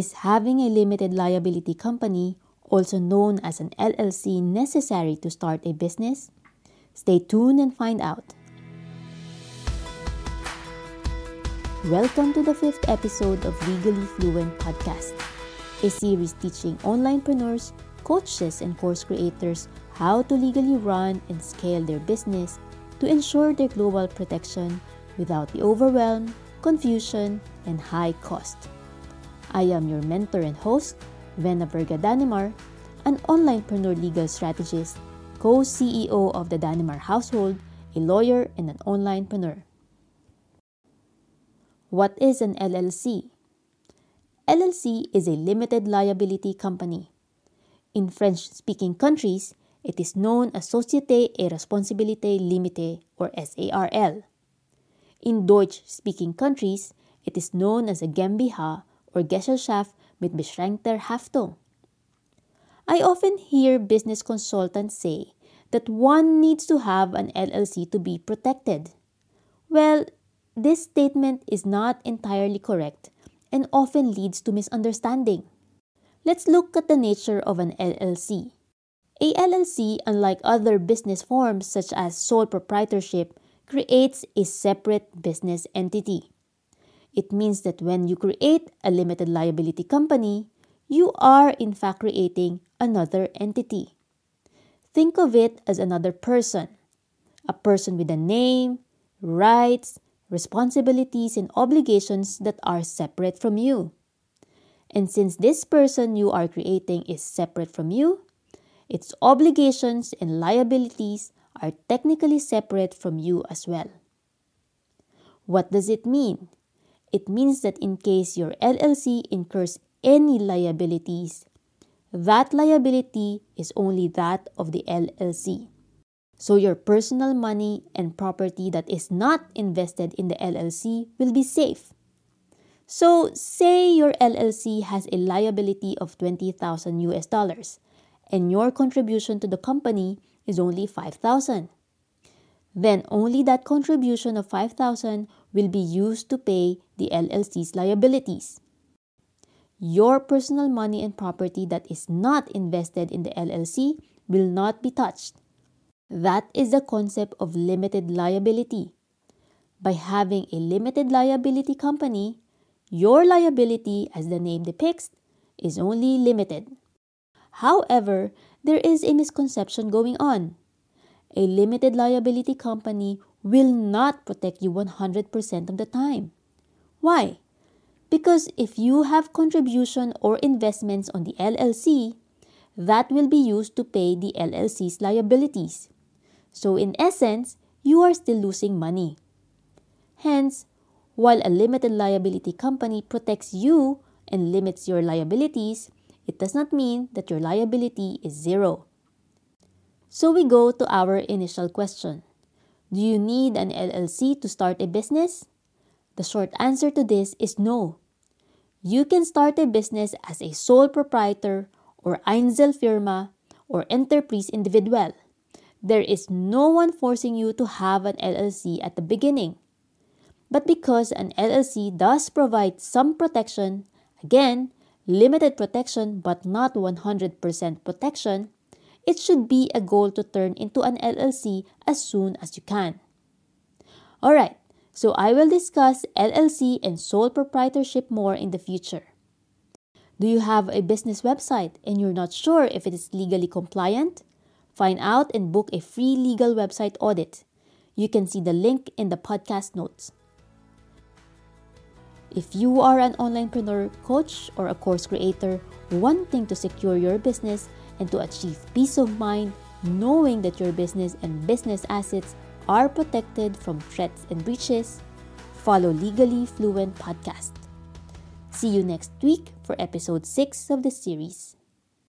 Is having a limited liability company, also known as an LLC, necessary to start a business? Stay tuned and find out. Welcome to the fifth episode of Legally Fluent Podcast, a series teaching onlinepreneurs, coaches, and course creators how to legally run and scale their business to ensure their global protection without the overwhelm, confusion, and high cost. I am your mentor and host, Vena Verga Danimar, an onlinepreneur legal strategist, co CEO of the Danimar household, a lawyer, and an onlinepreneur. What is an LLC? LLC is a limited liability company. In French speaking countries, it is known as Société et Responsabilité Limitée or SARL. In Deutsch speaking countries, it is known as a GmbH or Gesellschaft mit beschränkter Haftung. I often hear business consultants say that one needs to have an LLC to be protected. Well, this statement is not entirely correct and often leads to misunderstanding. Let's look at the nature of an LLC. A LLC, unlike other business forms such as sole proprietorship, creates a separate business entity. It means that when you create a limited liability company, you are in fact creating another entity. Think of it as another person, a person with a name, rights, responsibilities, and obligations that are separate from you. And since this person you are creating is separate from you, its obligations and liabilities are technically separate from you as well. What does it mean? It means that in case your LLC incurs any liabilities, that liability is only that of the LLC. So your personal money and property that is not invested in the LLC will be safe. So say your LLC has a liability of 20,000 US dollars and your contribution to the company is only 5,000 then only that contribution of 5000 will be used to pay the LLC's liabilities. Your personal money and property that is not invested in the LLC will not be touched. That is the concept of limited liability. By having a limited liability company, your liability, as the name depicts, is only limited. However, there is a misconception going on a limited liability company will not protect you 100% of the time. Why? Because if you have contribution or investments on the LLC, that will be used to pay the LLC's liabilities. So, in essence, you are still losing money. Hence, while a limited liability company protects you and limits your liabilities, it does not mean that your liability is zero. So we go to our initial question Do you need an LLC to start a business? The short answer to this is no. You can start a business as a sole proprietor or Einzelfirma or Enterprise Individual. There is no one forcing you to have an LLC at the beginning. But because an LLC does provide some protection, again, limited protection but not 100% protection, it should be a goal to turn into an LLC as soon as you can. Alright, so I will discuss LLC and sole proprietorship more in the future. Do you have a business website and you're not sure if it is legally compliant? Find out and book a free legal website audit. You can see the link in the podcast notes. If you are an onlinepreneur, coach, or a course creator wanting to secure your business and to achieve peace of mind knowing that your business and business assets are protected from threats and breaches, follow Legally Fluent Podcast. See you next week for episode 6 of the series.